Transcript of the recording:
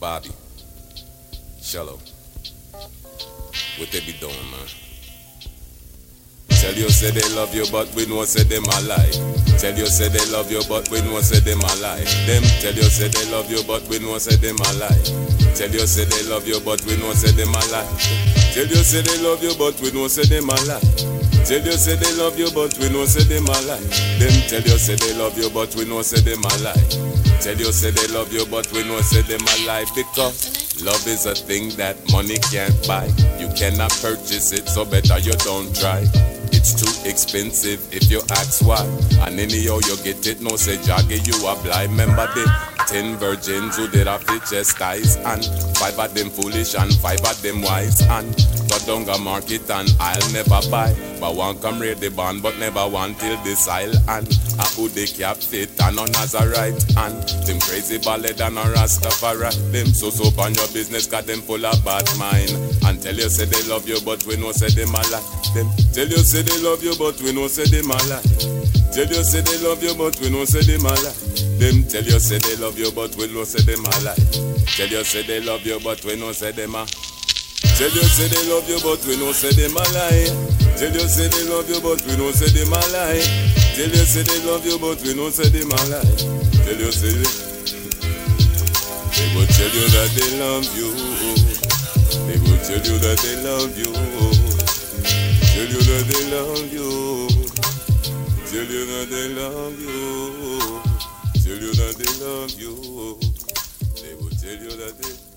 Bobby, Shello, what they be doing, man? Tell you say they love you, but we know say them a lie. Tell you say they love you, but we know say them a lie. Them tell you say they love you, but we know say them a lie. Tell you say they love you, but we know say them a lie. Tell you say they love you, but we know say them a lie. Tell you say they love you, but we know say them a lie. Them tell you say they love you, but we know say them a lie. Tell you say they love you, but we know say them a lie because. Love is a thing that money can't buy. You cannot purchase it, so better you don't try. Too expensive if you ask why. And anyhow you get it, no say jaggy, you a blind. Remember the ten virgins who did have to chastise, and five of them foolish and five of them wise. And got down a market and I'll never buy. But one come read the band, but never one till this aisle. And I who they cap fit and on right. And them crazy ballad and a Rastafari. Them so so on your business, got them full of bad mind. And tell you say they love you, but we know say them a lie. Them tell you say they love you, but we know say them a lie. Tell you say they love you, but we know say them a lie. Them tell you say they love you, but we know say them a lie. Tell you say they love you, but we know say them a. Tell you say they love you, but we know say them a lie. Tell you say they love you, but we know say them a lie. Tell you say they love you, but we know say them a lie. Tell you say they. They will tell you that they love you. Tell you that they love you. Tell you that they love you. Tell you that they love you. Tell you that they love you. They will tell you that they.